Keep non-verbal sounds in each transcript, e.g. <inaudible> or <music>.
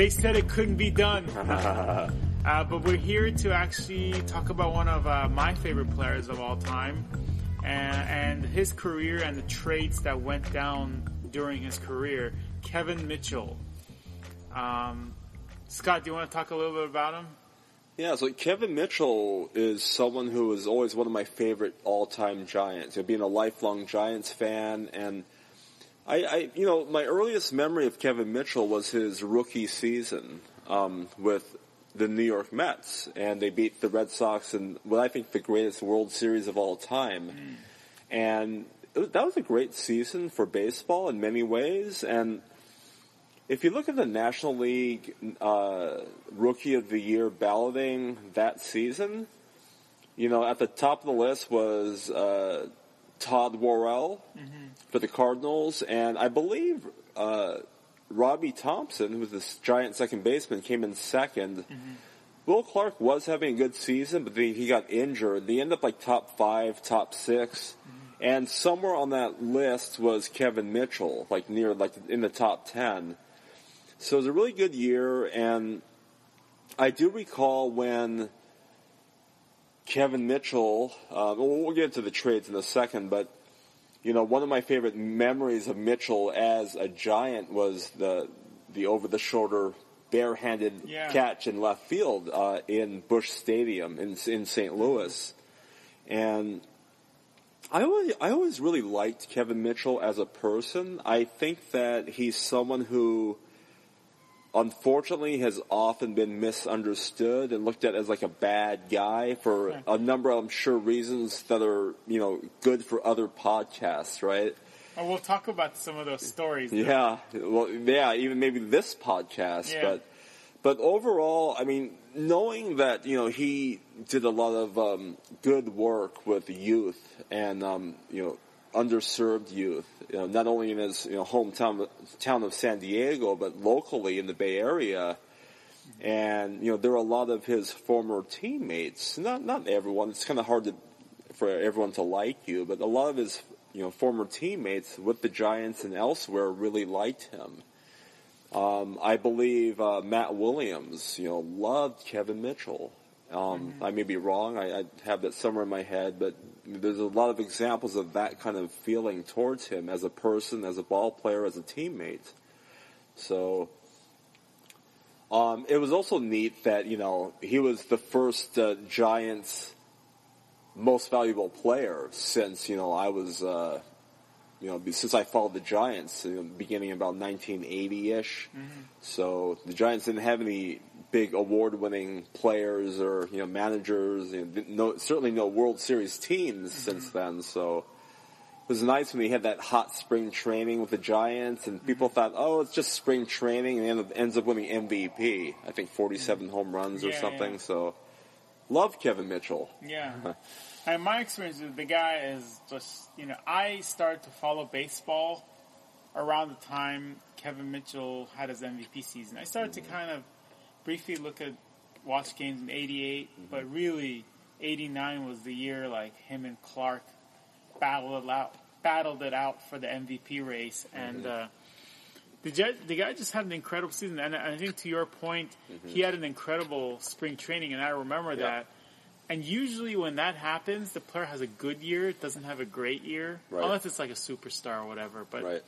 they said it couldn't be done. <laughs> uh, but we're here to actually talk about one of uh, my favorite players of all time, and, and his career and the traits that went down during his career. Kevin Mitchell. Um, Scott, do you want to talk a little bit about him? Yeah, so Kevin Mitchell is someone who is always one of my favorite all-time Giants. You know, being a lifelong Giants fan, and I, I, you know, my earliest memory of Kevin Mitchell was his rookie season um, with the New York Mets, and they beat the Red Sox in what I think the greatest World Series of all time. Mm. And that was a great season for baseball in many ways, and if you look at the National League uh, Rookie of the Year balloting that season, you know, at the top of the list was uh, Todd Worrell mm-hmm. for the Cardinals, and I believe uh, Robby Thompson, who was this giant second baseman, came in 2nd mm-hmm. Will Clark was having a good season, but he got injured. They ended up like top five, top 6 mm-hmm. and somewhere on that list was Kevin Mitchell, like near, like in the top ten. So it was a really good year, and I do recall when Kevin Mitchell. Uh, we'll get into the trades in a second, but you know, one of my favorite memories of Mitchell as a Giant was the the over the shoulder barehanded yeah. catch in left field uh, in Busch Stadium in in St. Louis, and I always I always really liked Kevin Mitchell as a person. I think that he's someone who unfortunately has often been misunderstood and looked at as like a bad guy for a number of, I'm sure, reasons that are, you know, good for other podcasts, right? And we'll talk about some of those stories. Yeah. Well, yeah, even maybe this podcast, yeah. but, but overall, I mean, knowing that, you know, he did a lot of, um, good work with youth and, um, you know, underserved youth, you know, not only in his you know, hometown town of San Diego, but locally in the Bay Area. And you know, there are a lot of his former teammates. Not not everyone. It's kind of hard to, for everyone to like you, but a lot of his you know former teammates with the Giants and elsewhere really liked him. Um, I believe uh, Matt Williams, you know, loved Kevin Mitchell. Um, mm-hmm. I may be wrong. I, I, have that somewhere in my head, but there's a lot of examples of that kind of feeling towards him as a person, as a ball player, as a teammate. So, um, it was also neat that you know he was the first uh, Giants most valuable player since you know I was uh, you know, since I followed the Giants, you know, beginning about 1980-ish. Mm-hmm. So the Giants didn't have any big award-winning players or you know managers. You know, no, certainly no World Series teams mm-hmm. since then. So it was nice when he had that hot spring training with the Giants, and people mm-hmm. thought, oh, it's just spring training, and ends up winning MVP. I think 47 mm-hmm. home runs yeah, or something. Yeah. So love Kevin Mitchell. Yeah. <laughs> And my experience with the guy is just, you know, I started to follow baseball around the time Kevin Mitchell had his MVP season. I started mm-hmm. to kind of briefly look at watch games in '88, mm-hmm. but really '89 was the year like him and Clark battled it out, battled it out for the MVP race, and mm-hmm. uh, the the guy just had an incredible season. And I think to your point, mm-hmm. he had an incredible spring training, and I remember that. And usually when that happens, the player has a good year, doesn't have a great year, right. unless it's like a superstar or whatever. But right.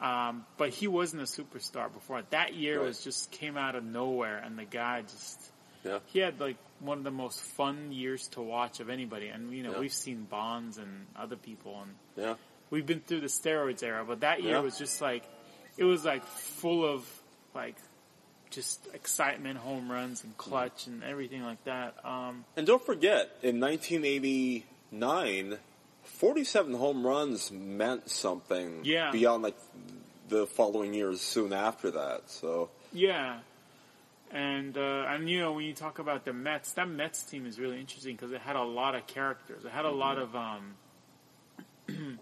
Um, but he wasn't a superstar before. That year right. was just came out of nowhere, and the guy just yeah. he had like one of the most fun years to watch of anybody. And you know yeah. we've seen Bonds and other people, and yeah. we've been through the steroids era. But that year yeah. was just like it was like full of like just excitement, home runs, and clutch, and everything like that. Um, and don't forget, in 1989, 47 home runs meant something yeah. beyond like the following years soon after that. So yeah, and uh, and you know when you talk about the Mets, that Mets team is really interesting because it had a lot of characters. It had a mm-hmm. lot of um, <clears throat>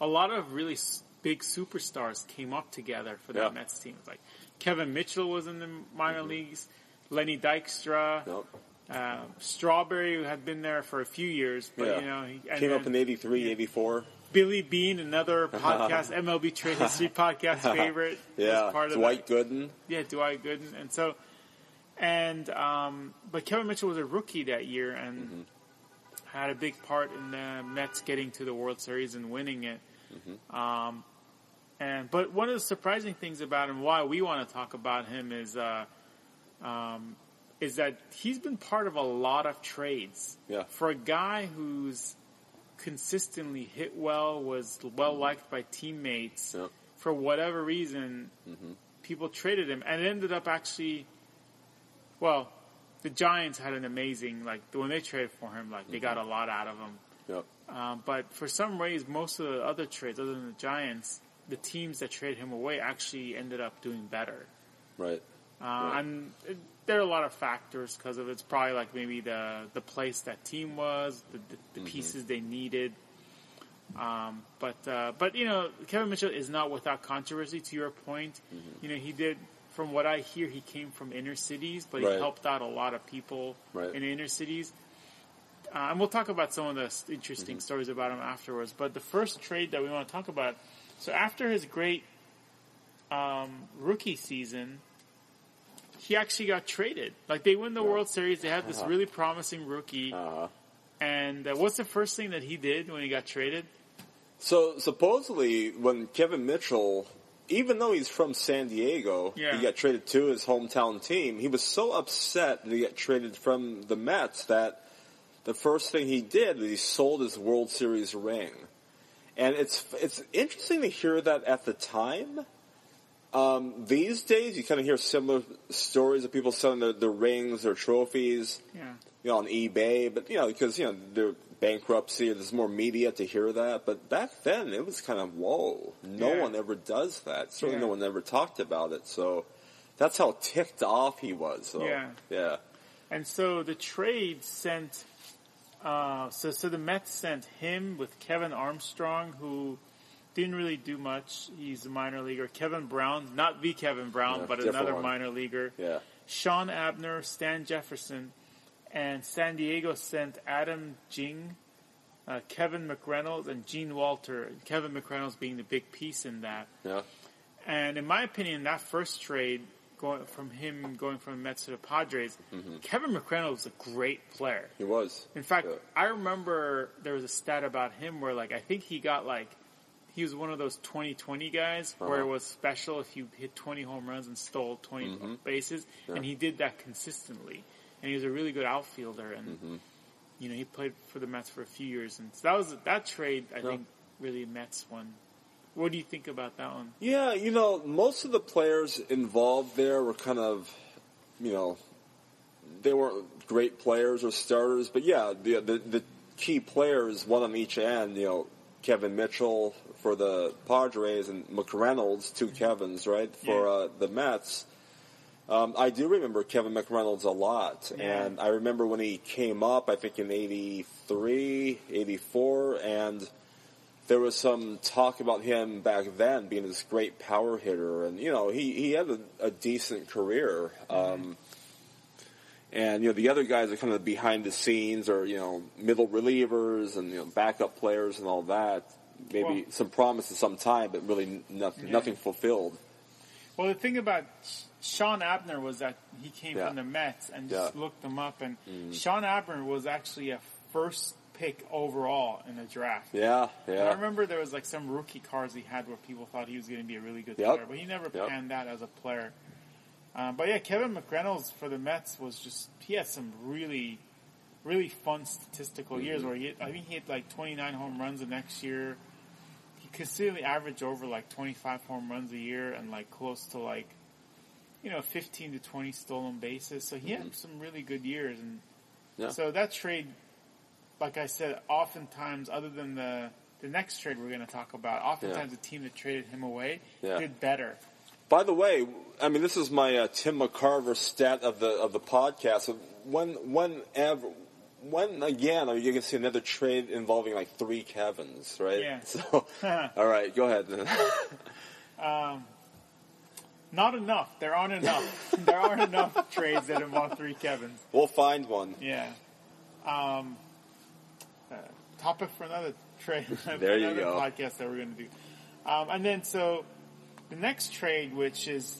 a lot of really big superstars came up together for that yeah. Mets team. Like Kevin Mitchell was in the minor mm-hmm. leagues, Lenny Dykstra. Yep. Uh, Strawberry had been there for a few years, but yeah. you know, he came up in 83, 84. Billy Beane, another <laughs> podcast, MLB Trade History podcast <laughs> favorite, Yeah, part of Dwight. Gooden. Yeah, Dwight Gooden, and so, and um, but Kevin Mitchell was a rookie that year and Mm-hmm. had a big part in the Mets getting to the World Series and winning it. Mm-hmm. Um, and but one of the surprising things about him, why we want to talk about him, is uh, um, is that he's been part of a lot of trades. Yeah. For a guy who's consistently hit well, was well liked by teammates, Yeah. for whatever reason, Mm-hmm. people traded him, and it ended up actually. Well, the Giants had an amazing like when they traded for him, like they got Mm-hmm. a lot out of him. Yep. Um, but for some reason, most of the other trades, other than the Giants, the teams that traded him away actually ended up doing better. Right. Uh, Yeah. And it, there are a lot of factors because of it. it's probably like maybe the the place that team was, the, the, the pieces they needed. Um, but uh, but you know, Kevin Mitchell is not without controversy. To your point, you know, he did. From what I hear, he came from inner cities, but he helped out a lot of people Right. in inner cities. Uh, and we'll talk about some of the interesting stories about him afterwards. But the first trade that we want to talk about, so after his great um, rookie season, he actually got traded. Like they win the World Series, they have this really promising rookie. Uh, And uh, what's the first thing that he did when he got traded? so supposedly, when Kevin Mitchell, even though he's from San Diego, Yeah. he got traded to his hometown team. He was so upset that he got traded from the Mets that the first thing he did was he sold his World Series ring. And it's it's interesting to hear that at the time. Um, these days, you kind of hear similar stories of people selling their, their rings, or trophies. Yeah. you know, on eBay, but you know, because you know, they're bankruptcy, there's more media to hear that. But back then, it was kind of whoa. No Yeah. one ever does that. Certainly, Yeah. no one ever talked about it. So that's how ticked off he was. So, Yeah. yeah, And so the trade sent, uh, so so the Mets sent him with Kevin Armstrong, who didn't really do much. He's a minor leaguer. Kevin Brown, not the Kevin Brown, Yeah, but another one. minor leaguer. yeah, Shawn Abner, Stan Jefferson, and San Diego sent Adam Ging, uh, Kevin McReynolds, and Gene Walter. Kevin McReynolds being the big piece in that. yeah, And in my opinion, that first trade, going from him going from the Mets to the Padres, Kevin McReynolds was a great player. he was. In fact, Yeah. I remember there was a stat about him where like I think he got like he was one of those 20-20 guys where it Uh-huh. was special if you hit 20 home runs and stole 20 Mhm. bases, Yeah. and he did that consistently. And he was a really good outfielder, and Mhm. you know he played for the Mets for a few years, and so that was that trade. I Yeah. think really Mets one. What do you think about that one? Yeah, you know, most of the players involved there were kind of, you know, they weren't great players or starters, but yeah, the the, the key players, one on each end, you know, Kevin Mitchell for the Padres and McReynolds, two Kevins, right, for Yeah. uh, the Mets. Um, I do remember Kevin McReynolds a lot, Yeah. and I remember when he came up, I think in 83, 84, and there was some talk about him back then being this great power hitter, and you know he he had a, a decent career. Um, and you know the other guys are kind of behind the scenes, or you know middle relievers and you know backup players and all that. Maybe Well- some promise at some time, but really nothing Yeah. nothing fulfilled. Well, the thing about Shawn Abner was that he came Yeah. from the Mets and just Yeah. looked them up, and Mm. Shawn Abner was actually a first pick overall in the draft. Yeah, And I remember there was like some rookie cards he had where people thought he was going to be a really good Yep. player, but he never Yep. panned out as a player. Um, but yeah, Kevin McReynolds for the Mets was just he had some really, really fun statistical years Mm-hmm. where he, I think he hit like 29 home runs the next year. Consistently averaged over like 25 home runs a year and like close to like, you know, 15 to 20 stolen bases. So he had some really good years and Mm-hmm. Yeah. so that trade, like I said, oftentimes, other than the the next trade we're going to talk about, oftentimes Yeah. the team that traded him away Yeah. did better. By the way, I mean this is my uh, Tim McCarver stat of the of the podcast. When when ever when again are you going to see another trade involving like three Kevins, right? Yeah. <laughs> So, <laughs> all right, go ahead. <laughs> Um, not enough. There aren't enough. there aren't enough trades that involve three Kevins. we'll find one. Yeah. Um, uh, topic for another trade. There you another go. podcast that we're going to do. Um, and then so the next trade, which is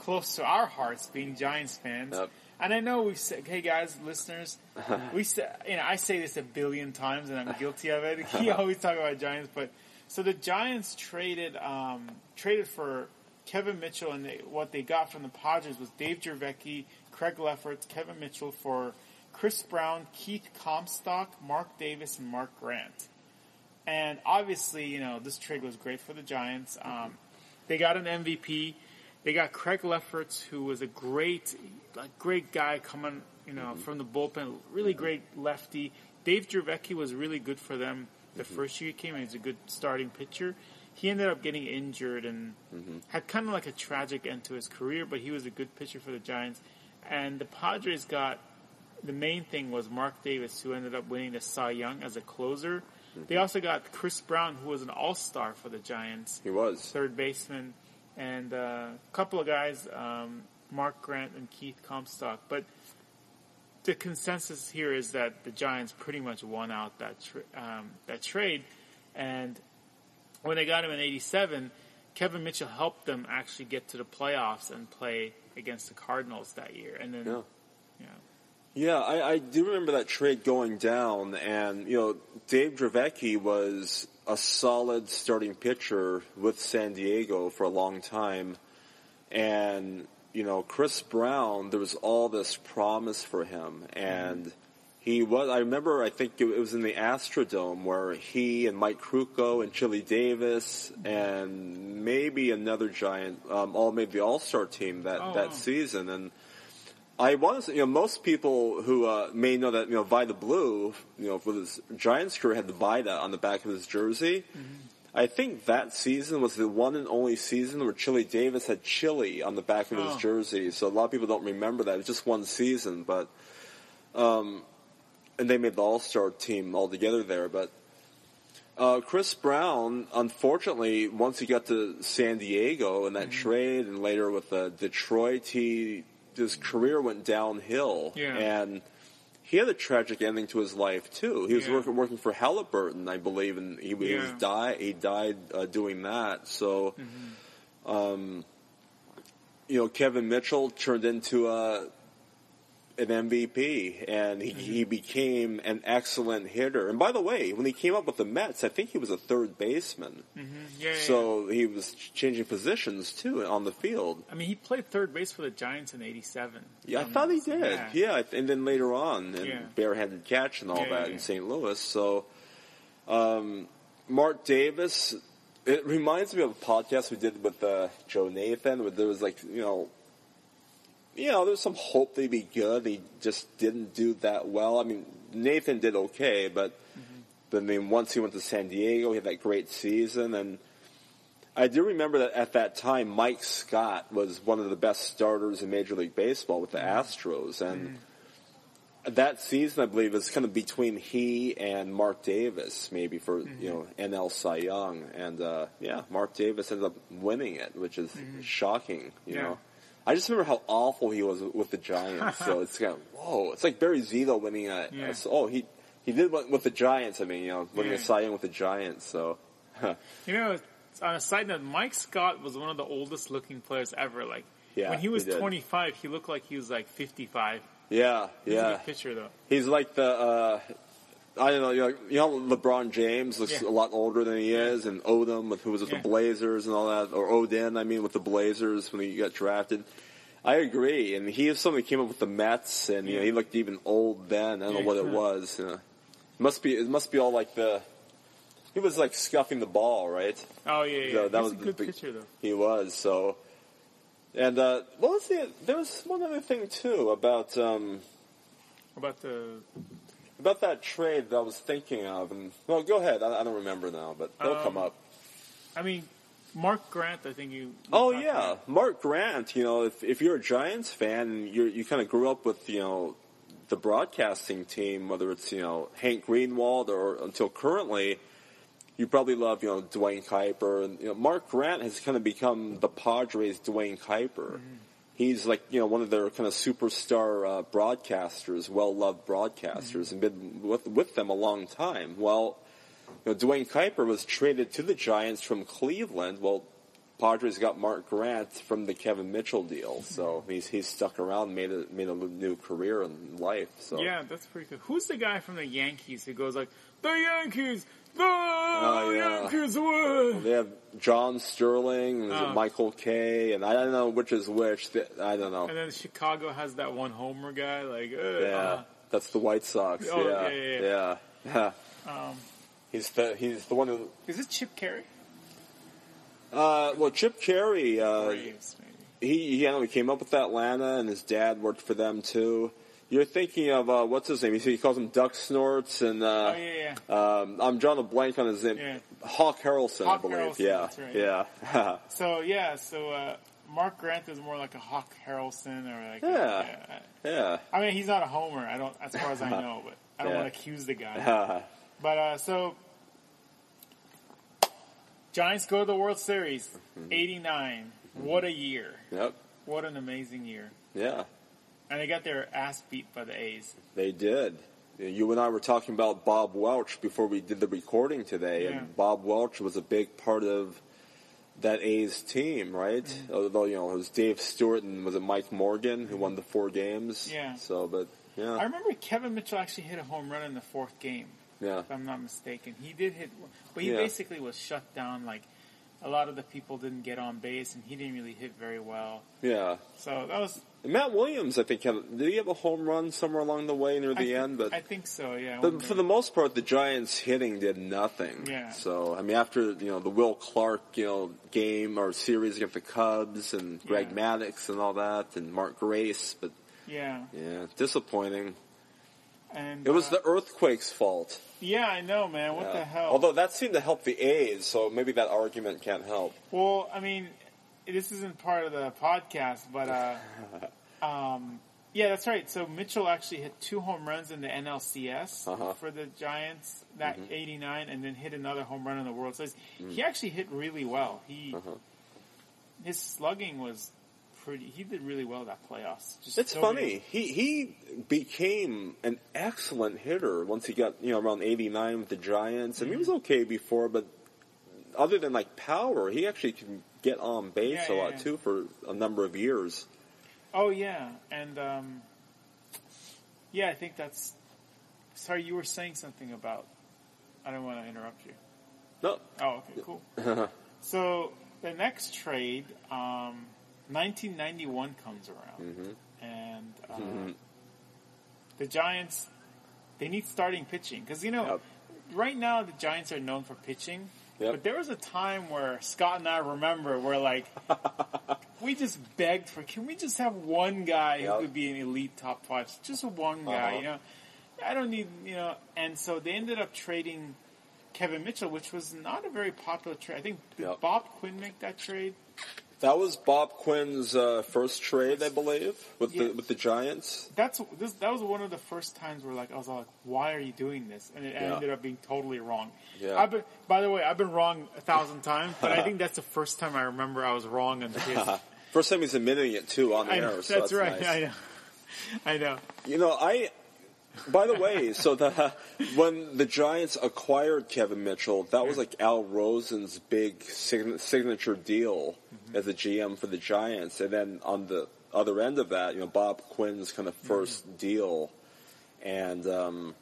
close to our hearts, being Giants fans. Yep. And I know we said, hey guys, listeners, <laughs> we say, you know, I say this a billion times, and I'm <laughs> guilty of it. We <laughs> always talk about Giants, but so the Giants traded um, traded for Kevin Mitchell, and they, what they got from the Padres was Dave Dravecky, Craig Lefferts, Kevin Mitchell for Chris Brown, Keith Comstock, Mark Davis, and Mark Grant. And obviously, you know, this trade was great for the Giants. Um, they got an MVP. They got Craig Lefferts, who was a great, a great guy coming, you know, mm-hmm. from the bullpen. Really mm-hmm. great lefty. Dave Dravecky was really good for them the mm-hmm. first year he came. He's a good starting pitcher. He ended up getting injured and had kind of like a tragic end to his career, but he was a good pitcher for the Giants. And the Padres got the main thing was Mark Davis, who ended up winning the Cy Young as a closer. They also got Chris Brown, who was an All Star for the Giants, He was. third baseman, and uh, a couple of guys, um, Mark Grant and Keith Comstock. But the consensus here is that the Giants pretty much won out that tra- um, that trade, and when they got him in '87, Kevin Mitchell helped them actually get to the playoffs and play against the Cardinals that year, and then Yeah. yeah. Yeah, I, I do remember that trade going down, and you know, Dave Dravecky was a solid starting pitcher with San Diego for a long time, and you know, Chris Brown, there was all this promise for him, and he was. I remember, I think it was in the Astrodome where he and Mike Krukow and Chili Davis and maybe another giant um, all made the All Star team that Oh, that wow. season, and. I want to, you know, most people who uh, may know that, you know, Vida Blue, you know, with his Giants career had the Vida on the back of his jersey. I think that season was the one and only season where Chili Davis had Chili on the back of his Oh. jersey. So a lot of people don't remember that. It was just one season, but, um, and they made the All Star team all together there. But uh, Chris Brown, unfortunately, once he got to San Diego in that trade, and later with uh, Detroit, he his career went downhill, Yeah. and he had a tragic ending to his life too. He was Yeah. working working for Halliburton, I believe, and he, he was die he died uh, doing that. So, um, you know, Kevin Mitchell turned into a an MVP, and he, he became an excellent hitter. And by the way, when he came up with the Mets, I think he was a third baseman. Yeah, yeah, yeah. So he was changing positions too on the field. I mean, he played third base for the Giants in '87. Yeah, I Um, thought he did. Yeah. Yeah, and then later on, and Yeah. barehanded catch and all Yeah, that yeah, in. St. Louis. So, um, Mark Davis. It reminds me of a podcast we did with uh, Joe Nathan, where there was like you know, you know, there's some hope they'd be good. He just didn't do that well. I mean, Nathan did okay, but Mm-hmm. but I mean, once he went to San Diego, he had that great season, and I do remember that at that time, Mike Scott was one of the best starters in Major League Baseball with the Astros, and that season, I believe, is kind of between he and Mark Davis, maybe for you know NL Cy Young, and uh, yeah, Mark Davis ended up winning it, which is shocking. You Yeah. know, I just remember how awful he was with the Giants. so it's kind of whoa, it's like Barry Zito winning a, Yeah. a- oh he he did win with the Giants. I mean, you know, winning Yeah. a Cy Young with the Giants. So You know, on a side note, Mike Scott was one of the oldest looking players ever. Like Yeah, when he was he 25, he looked like he was like 55. yeah, He's a yeah. good pitcher though. He's like the, uh, I don't know, you know, you know LeBron James looks Yeah. a lot older than he is, and Odom, with, who was with Yeah. the Blazers and all that, or Oden, I mean, with the Blazers when he got drafted. I agree, and he is somebody who came up with the Mets, and you know, he looked even old then. I don't know what it was. You know. It must be, it must be all like the, he was like scuffing the ball, right? Oh yeah, yeah. So that He's was a good big- pitcher though. He was so. And uh, what was the? There was one other thing too about um, About the about that trade that I was thinking of. And well, go ahead. I, I don't remember now, but they'll Um, come up. I mean, Mark Grant. I think you. Oh yeah, about. Mark Grant. You know, if if you're a Giants fan, and you you kind of grew up with you know the broadcasting team, whether it's you know Hank Greenwald or until currently, you probably love you know Duane Kuiper and you know Mark Grant has kind of become the Padres Duane Kuiper. He's like you know one of their kind of superstar uh, broadcasters, well loved broadcasters, and been with with them a long time. Well, you know, Duane Kuiper was traded to the Giants from Cleveland. Well, Padres got Mark Grant from the Kevin Mitchell deal, so he's he's stuck around, made a made a new career in life. So Yeah, that's pretty cool. Who's the guy from the Yankees who goes like, "The Yankees, Oh, yeah. Yankees win"? they have John Sterling, and Oh. Michael Kay, and I don't know which is which. I don't know. And then Chicago has that one homer guy, like, uh, Yeah, uh, that's the White Sox. Oh, yeah, yeah, yeah, yeah. um, He's the he's the one who. is it Chip Caray? Uh, well, Chip Caray. Uh, Braves, maybe. he he, I know, he came up with Atlanta, and his dad worked for them too. You're thinking of uh, what's his name? He, he calls him Duck Snorts, and uh, Oh yeah, yeah. um, I'm drawing a blank on his name. Yeah. Hawk Harrelson, Hawk I believe. Harrelson, yeah, right. yeah, <laughs> So yeah, so uh, Mark Grant is more like a Hawk Harrelson or like. Yeah. yeah. I mean, he's not a homer. I don't, as far as I know, but I don't <laughs> want to accuse the guy. <laughs> But uh, so Giants go to the World Series, Mm-hmm. '89. What a year! yep, What an amazing year! yeah. And they got their ass beat by the A's. They did. You and I were talking about Bob Welch before we did the recording today, Yeah. and Bob Welch was a big part of that A's team, right? Mm-hmm. Although you know it was Dave Stewart and was it Mike Morgan who won the four games? Yeah. So, but yeah, I remember Kevin Mitchell actually hit a home run in the fourth game, yeah, if I'm not mistaken. He did hit, but he Yeah. basically was shut down. Like a lot of the people didn't get on base, and he didn't really hit very well. yeah. So that was Matt Williams, I think, had, did he have a home run somewhere along the way near the thi- end? But I think so. Yeah. But for the most part, the Giants hitting did nothing. Yeah. So I mean, after you know the Will Clark you know game or series against the Cubs and Greg Yeah. Maddox and all that and Mark Grace, but yeah, yeah, disappointing. and It was uh, the earthquake's fault. yeah. I know, man. What Yeah. the hell? Although that seemed to help the A's, so maybe that argument can't help. Well, I mean, this isn't part of the podcast, but uh, <laughs> um, yeah, that's right. So Mitchell actually hit two home runs in the NLCS Uh-huh. for the Giants that '89, and then hit another home run in the World Series. Mm. He actually hit really well. He Uh-huh. his slugging was pretty. He did really well that playoffs. Just It's nobody- funny. He he became an excellent hitter once he got you know around eighty nine with the Giants. I mean, he was okay before, but other than like power, he actually can get on base Yeah, a yeah, lot yeah. too for a number of years. Oh yeah, and um, yeah, I think that's. Sorry, you were saying something about. I don't want to interrupt you. No, Oh, okay, cool. <laughs> so the next trade, um, 1991 comes around, Mhm. and uh, Mhm. the Giants they need starting pitching because you know Yep. right now the Giants are known for pitching, Yep. but there was a time where Scott and I remember where like <laughs> we just begged for can we just have one guy Yep. who could be an elite top five, just one guy, Uh-huh. you know. I don't need you know, and so they ended up trading Kevin Mitchell, which was not a very popular trade. I think did Yep. Bob Quinn make that trade? That was Bob Quinn's uh, first trade, I believe, with Yeah. the with the Giants. That's this. That was one of the first times where like I was like, "Why are you doing this?" And it Yeah. ended up being totally wrong. Yeah. I've been, by the way, I've been wrong a thousand <laughs> times, but I think that's the first time I remember I was wrong on. <laughs> First time he's admitting it too on I air. know, so that's, that's right. nice. <laughs> I know. I know. You know, I. By the way, so the when the Giants acquired Kevin Mitchell, that was like Al Rosen's big sign- signature deal as a GM for the Giants, and then on the other end of that, you know, Bob Quinn's kind of 1st deal, and um,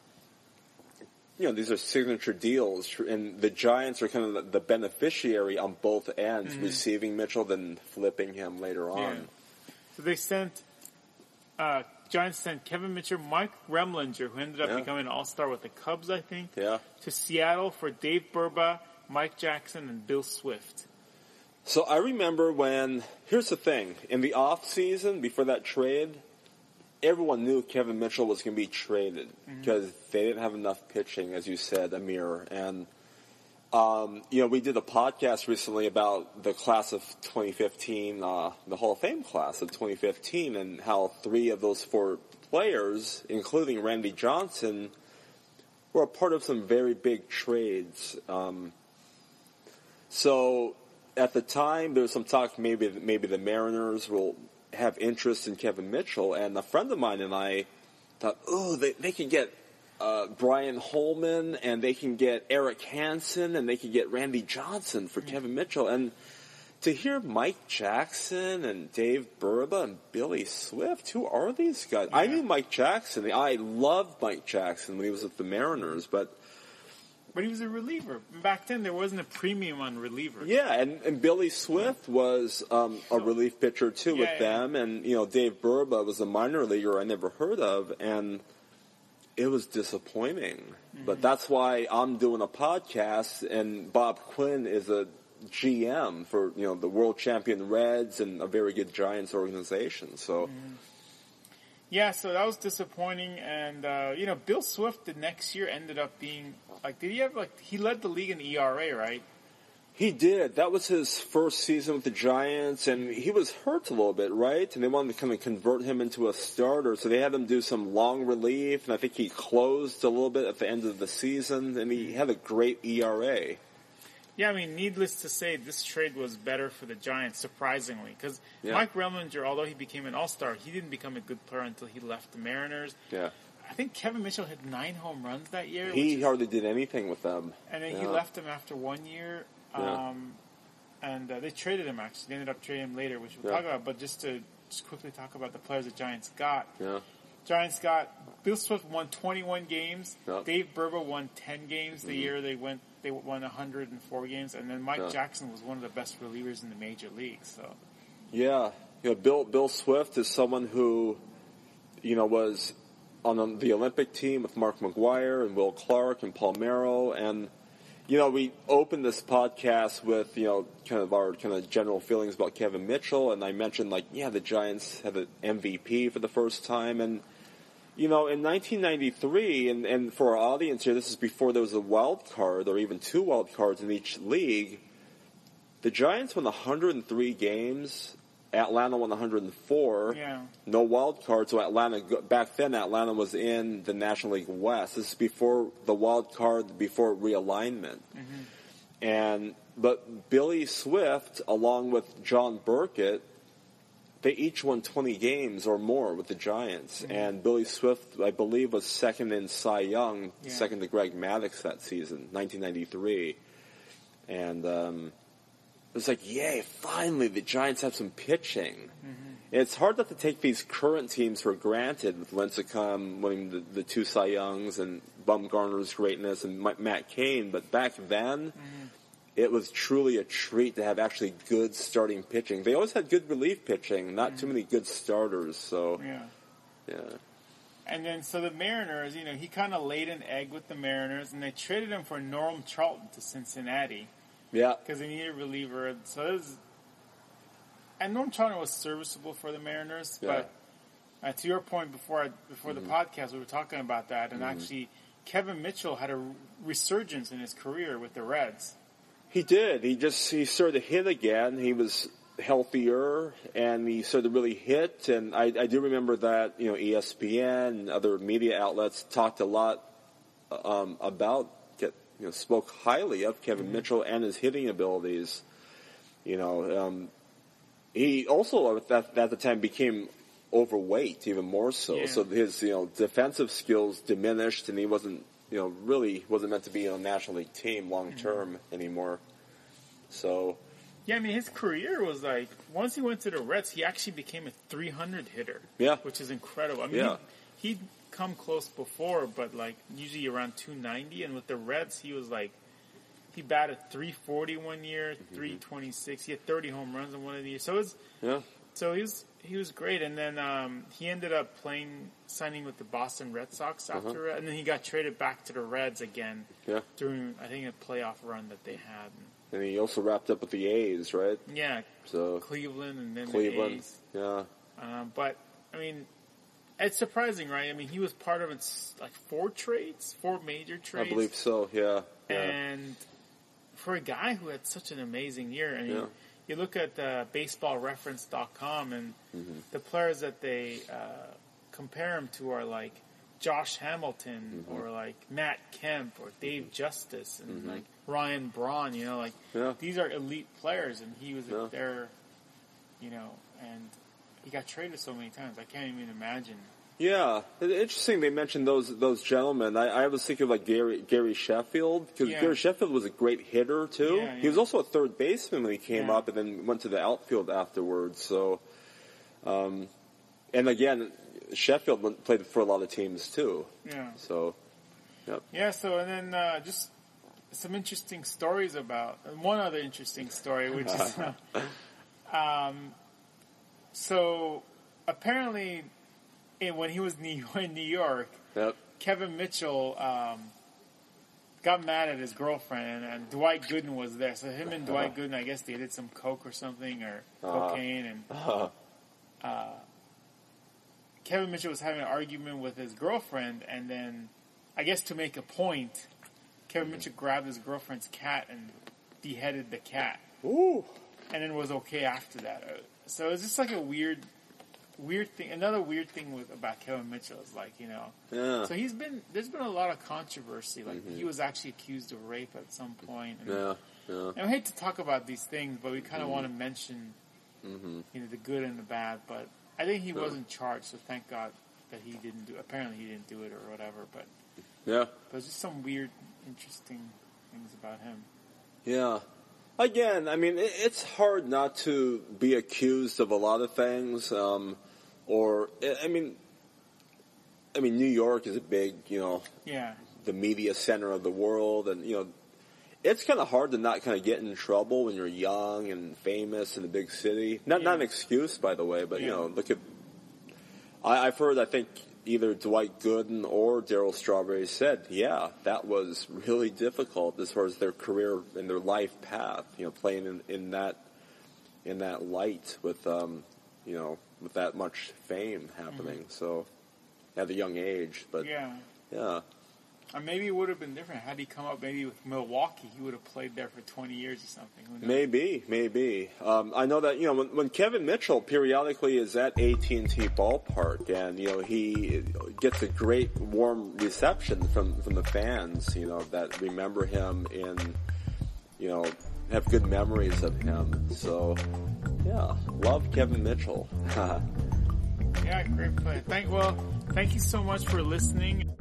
you know, these are signature deals, and the Giants are kind of the, beneficiary on both ends, receiving Mitchell, then flipping him later on. Yeah. So they sent. Uh, Giants sent Kevin Mitchell, Mike Remlinger, who ended up Yeah. becoming an All-Star with the Cubs, I think, Yeah. to Seattle for Dave Burba, Mike Jackson, and Bill Swift. So I remember when here's the thing in the off season before that trade, everyone knew Kevin Mitchell was going to be traded mm-hmm. because they didn't have enough pitching, as you said, Amir. And um, you know, we did a podcast recently about the class of 2015, uh, the Hall of Fame class of 2015, and how three of those four players, including Randy Johnson, were a part of some very big trades. Um, so at the time, there was some talk maybe maybe the Mariners will have interest in Kevin Mitchell, and a friend of mine and I thought, oh, they they could get uh, Brian Holman, and they can get Erik Hanson, and they can get Randy Johnson for Kevin Mitchell, and to hear Mike Jackson and Dave Burba and Billy Swift, who are these guys? I Yeah. knew Mike Jackson. I loved Mike Jackson when he was with the Mariners, but But he was a reliever. Back then, there wasn't a premium on relievers. yeah, and, and Billy Swift was um, a relief pitcher too with Yeah, yeah. them, and you know Dave Burba was a minor leaguer I never heard of, and it was disappointing. Mm-hmm. But that's why I'm doing a podcast, and Bob Quinn is a GM for you know the world champion Reds and a very good Giants organization. So Mm-hmm. Yeah, so that was disappointing. And, uh, you know, Bill Swift the next year ended up being, like, did he have, like, he led the league in ERA, right? He did. That was his first season with the Giants, and he was hurt a little bit, right? And they wanted to kind of convert him into a starter, so they had him do some long relief, and I think he closed a little bit at the end of the season, and he had a great ERA. Yeah, I mean, needless to say, this trade was better for the Giants, surprisingly. Because Yeah. Mike Remlinger, although he became an all star, he didn't become a good player until he left the Mariners. Yeah. I think Kevin Mitchell had nine home runs that year. He is- hardly did anything with them. and then he left them after one year. Yeah. Um, and uh, they traded him, actually. They ended up trading him later, which we'll Yeah. talk about. But just to just quickly talk about the players the Giants got. Yeah. Giants got Bill Swift won 21 games. Yep. Dave Burba won 10 games the year they went. They won 104 games, and then Mike Yeah. Jackson was one of the best relievers in the major leagues. So Yeah, you know, Bill Bill Swift is someone who, you know, was on the Olympic team with Mark McGwire and Will Clark and Paul Merrill, and you know, we opened this podcast with you know kind of our kind of general feelings about Kevin Mitchell, and I mentioned like, yeah, the Giants had an MVP for the first time, and you know, in 1993, and, and for our audience here, this is before there was a wild card or even two wild cards in each league. The Giants won 103 games. Atlanta won 104. yeah, No wild card, so Atlanta back then Atlanta was in the National League West. This is before the wild card, before realignment. And but Billy Swift, along with John Burkett, they each won 20 games or more with the Giants. And Billy Swift, I believe, was second in Cy Young, Yeah. second to Greg Maddux that season, 1993. And um, it was like, yay, finally the Giants have some pitching. Mm-hmm. It's hard not to take these current teams for granted with Lincecum winning the, the two Cy Youngs and Bumgarner's greatness and Matt Cain, but back then, mm-hmm. it was truly a treat to have actually good starting pitching. They always had good relief pitching, not too mm-hmm. many good starters. So yeah. yeah, And then so the Mariners, you know, he kind of laid an egg with the Mariners, and they traded him for Norm Charlton to Cincinnati. Yeah, because they needed a reliever. So it was, and Norm Charlton was serviceable for the Mariners, Yeah. Mm-hmm. but uh, to your point before I, before the podcast, we were talking about that, and actually, Kevin Mitchell had a resurgence in his career with the Reds. he did. He just he started to hit again. He was healthier and he started to really hit. And I, I do remember that you know ESPN and other media outlets talked a lot um, about you know spoke highly of Kevin mm-hmm. Mitchell and his hitting abilities. You know, um, he also uh, at, that, at the time became overweight even more so. Yeah. So his you know defensive skills diminished, and he wasn't you know really wasn't meant to be on a national league team long mm-hmm. term anymore. So Yeah, I mean his career was like once he went to the Reds, he actually became a 300 hitter. Yeah. which is incredible. I mean, Yeah. he, he'd come close before, but like usually around 290, and with the Reds, he was like he batted 340 one year, 326. He had 30 home runs in one of the years. So it was yeah, So he was he was great, and then um, he ended up playing, signing with the Boston Red Sox after, and then he got traded back to the Reds again yeah. during I think a playoff run that they had. And he also wrapped up with the A's, right? Yeah, So Cleveland and then the Cleveland, A's. yeah, Um, but I mean, it's surprising, right? I mean, he was part of it's like four trades, four major trades. I believe so. Yeah, yeah, and for a guy who had such an amazing year, I mean, Yeah. you look at uh, baseballreference.com and Mm-hmm. the players that they uh, compare him to are like Josh Hamilton Mm-hmm. or like Matt Kemp or Dave Justice and like Ryan Braun, you know, like Yeah. these are elite players and he was Yeah. there, you know, and he got traded so many times. I can't even imagine Yeah, interesting. They mentioned those those gentlemen. I, I was thinking of like Gary Gary Sheffield because Yeah. Gary Sheffield was a great hitter too. Yeah, He was also a third baseman when he came Yeah. up, and then went to the outfield afterwards. So, um, and again, Sheffield went, played for a lot of teams too. Yeah. So, Yeah, so and then uh, just some interesting stories about and one other interesting story, which is uh, <laughs> <laughs> um, so apparently in, when he was <laughs> New, in New York, yep. Kevin Mitchell um, got mad at his girlfriend, and, and Dwight Gooden was there. So him and <laughs> Dwight Gooden, I guess they did some coke or something or Uh-huh. cocaine, and Uh, <laughs> uh, Kevin Mitchell was having an argument with his girlfriend, and then I guess to make a point, Kevin Mitchell grabbed his girlfriend's cat and beheaded the cat, ooh. and then was okay after that. So it's just like a weird, weird thing. Another weird thing with about Kevin Mitchell is like you know. Yeah. So he's been there's been a lot of controversy. Like Mhm. he was actually accused of rape at some point. And, Yeah. Yeah. and I hate to talk about these things, but we kind of want to mention hmm you know the good and the bad. But I think he Yeah. wasn't charged, so thank God that he didn't do. Apparently, he didn't do it or whatever. But Yeah. there's just some weird, interesting things about him. Yeah. Again, I mean, it, it's hard not to be accused of a lot of things. Um, or, I I mean, I mean, New York is a big, you know, Yeah, the media center of the world, and you know, it's kind of hard to not kind of get in trouble when you're young and famous in a big city. Not not an excuse, by the way, but you know, look at. I, I've heard, I think either Dwight Gooden or Darryl Strawberry said, yeah, that was really difficult as far as their career and their life path. You know, playing in, in that in that light with um, you know, with that much fame happening. So at a young age, but yeah. yeah. Or maybe it would have been different had he come up maybe with Milwaukee. He would have played there for 20 years or something. Maybe, maybe. Um, I know that you know when, when Kevin Mitchell periodically is at AT and T ballpark, and you know he gets a great warm reception from from the fans. You know that remember him in, you know, have good memories of him. So, yeah, love Kevin Mitchell. <laughs> Yeah, great play. Thank well, thank you so much for listening.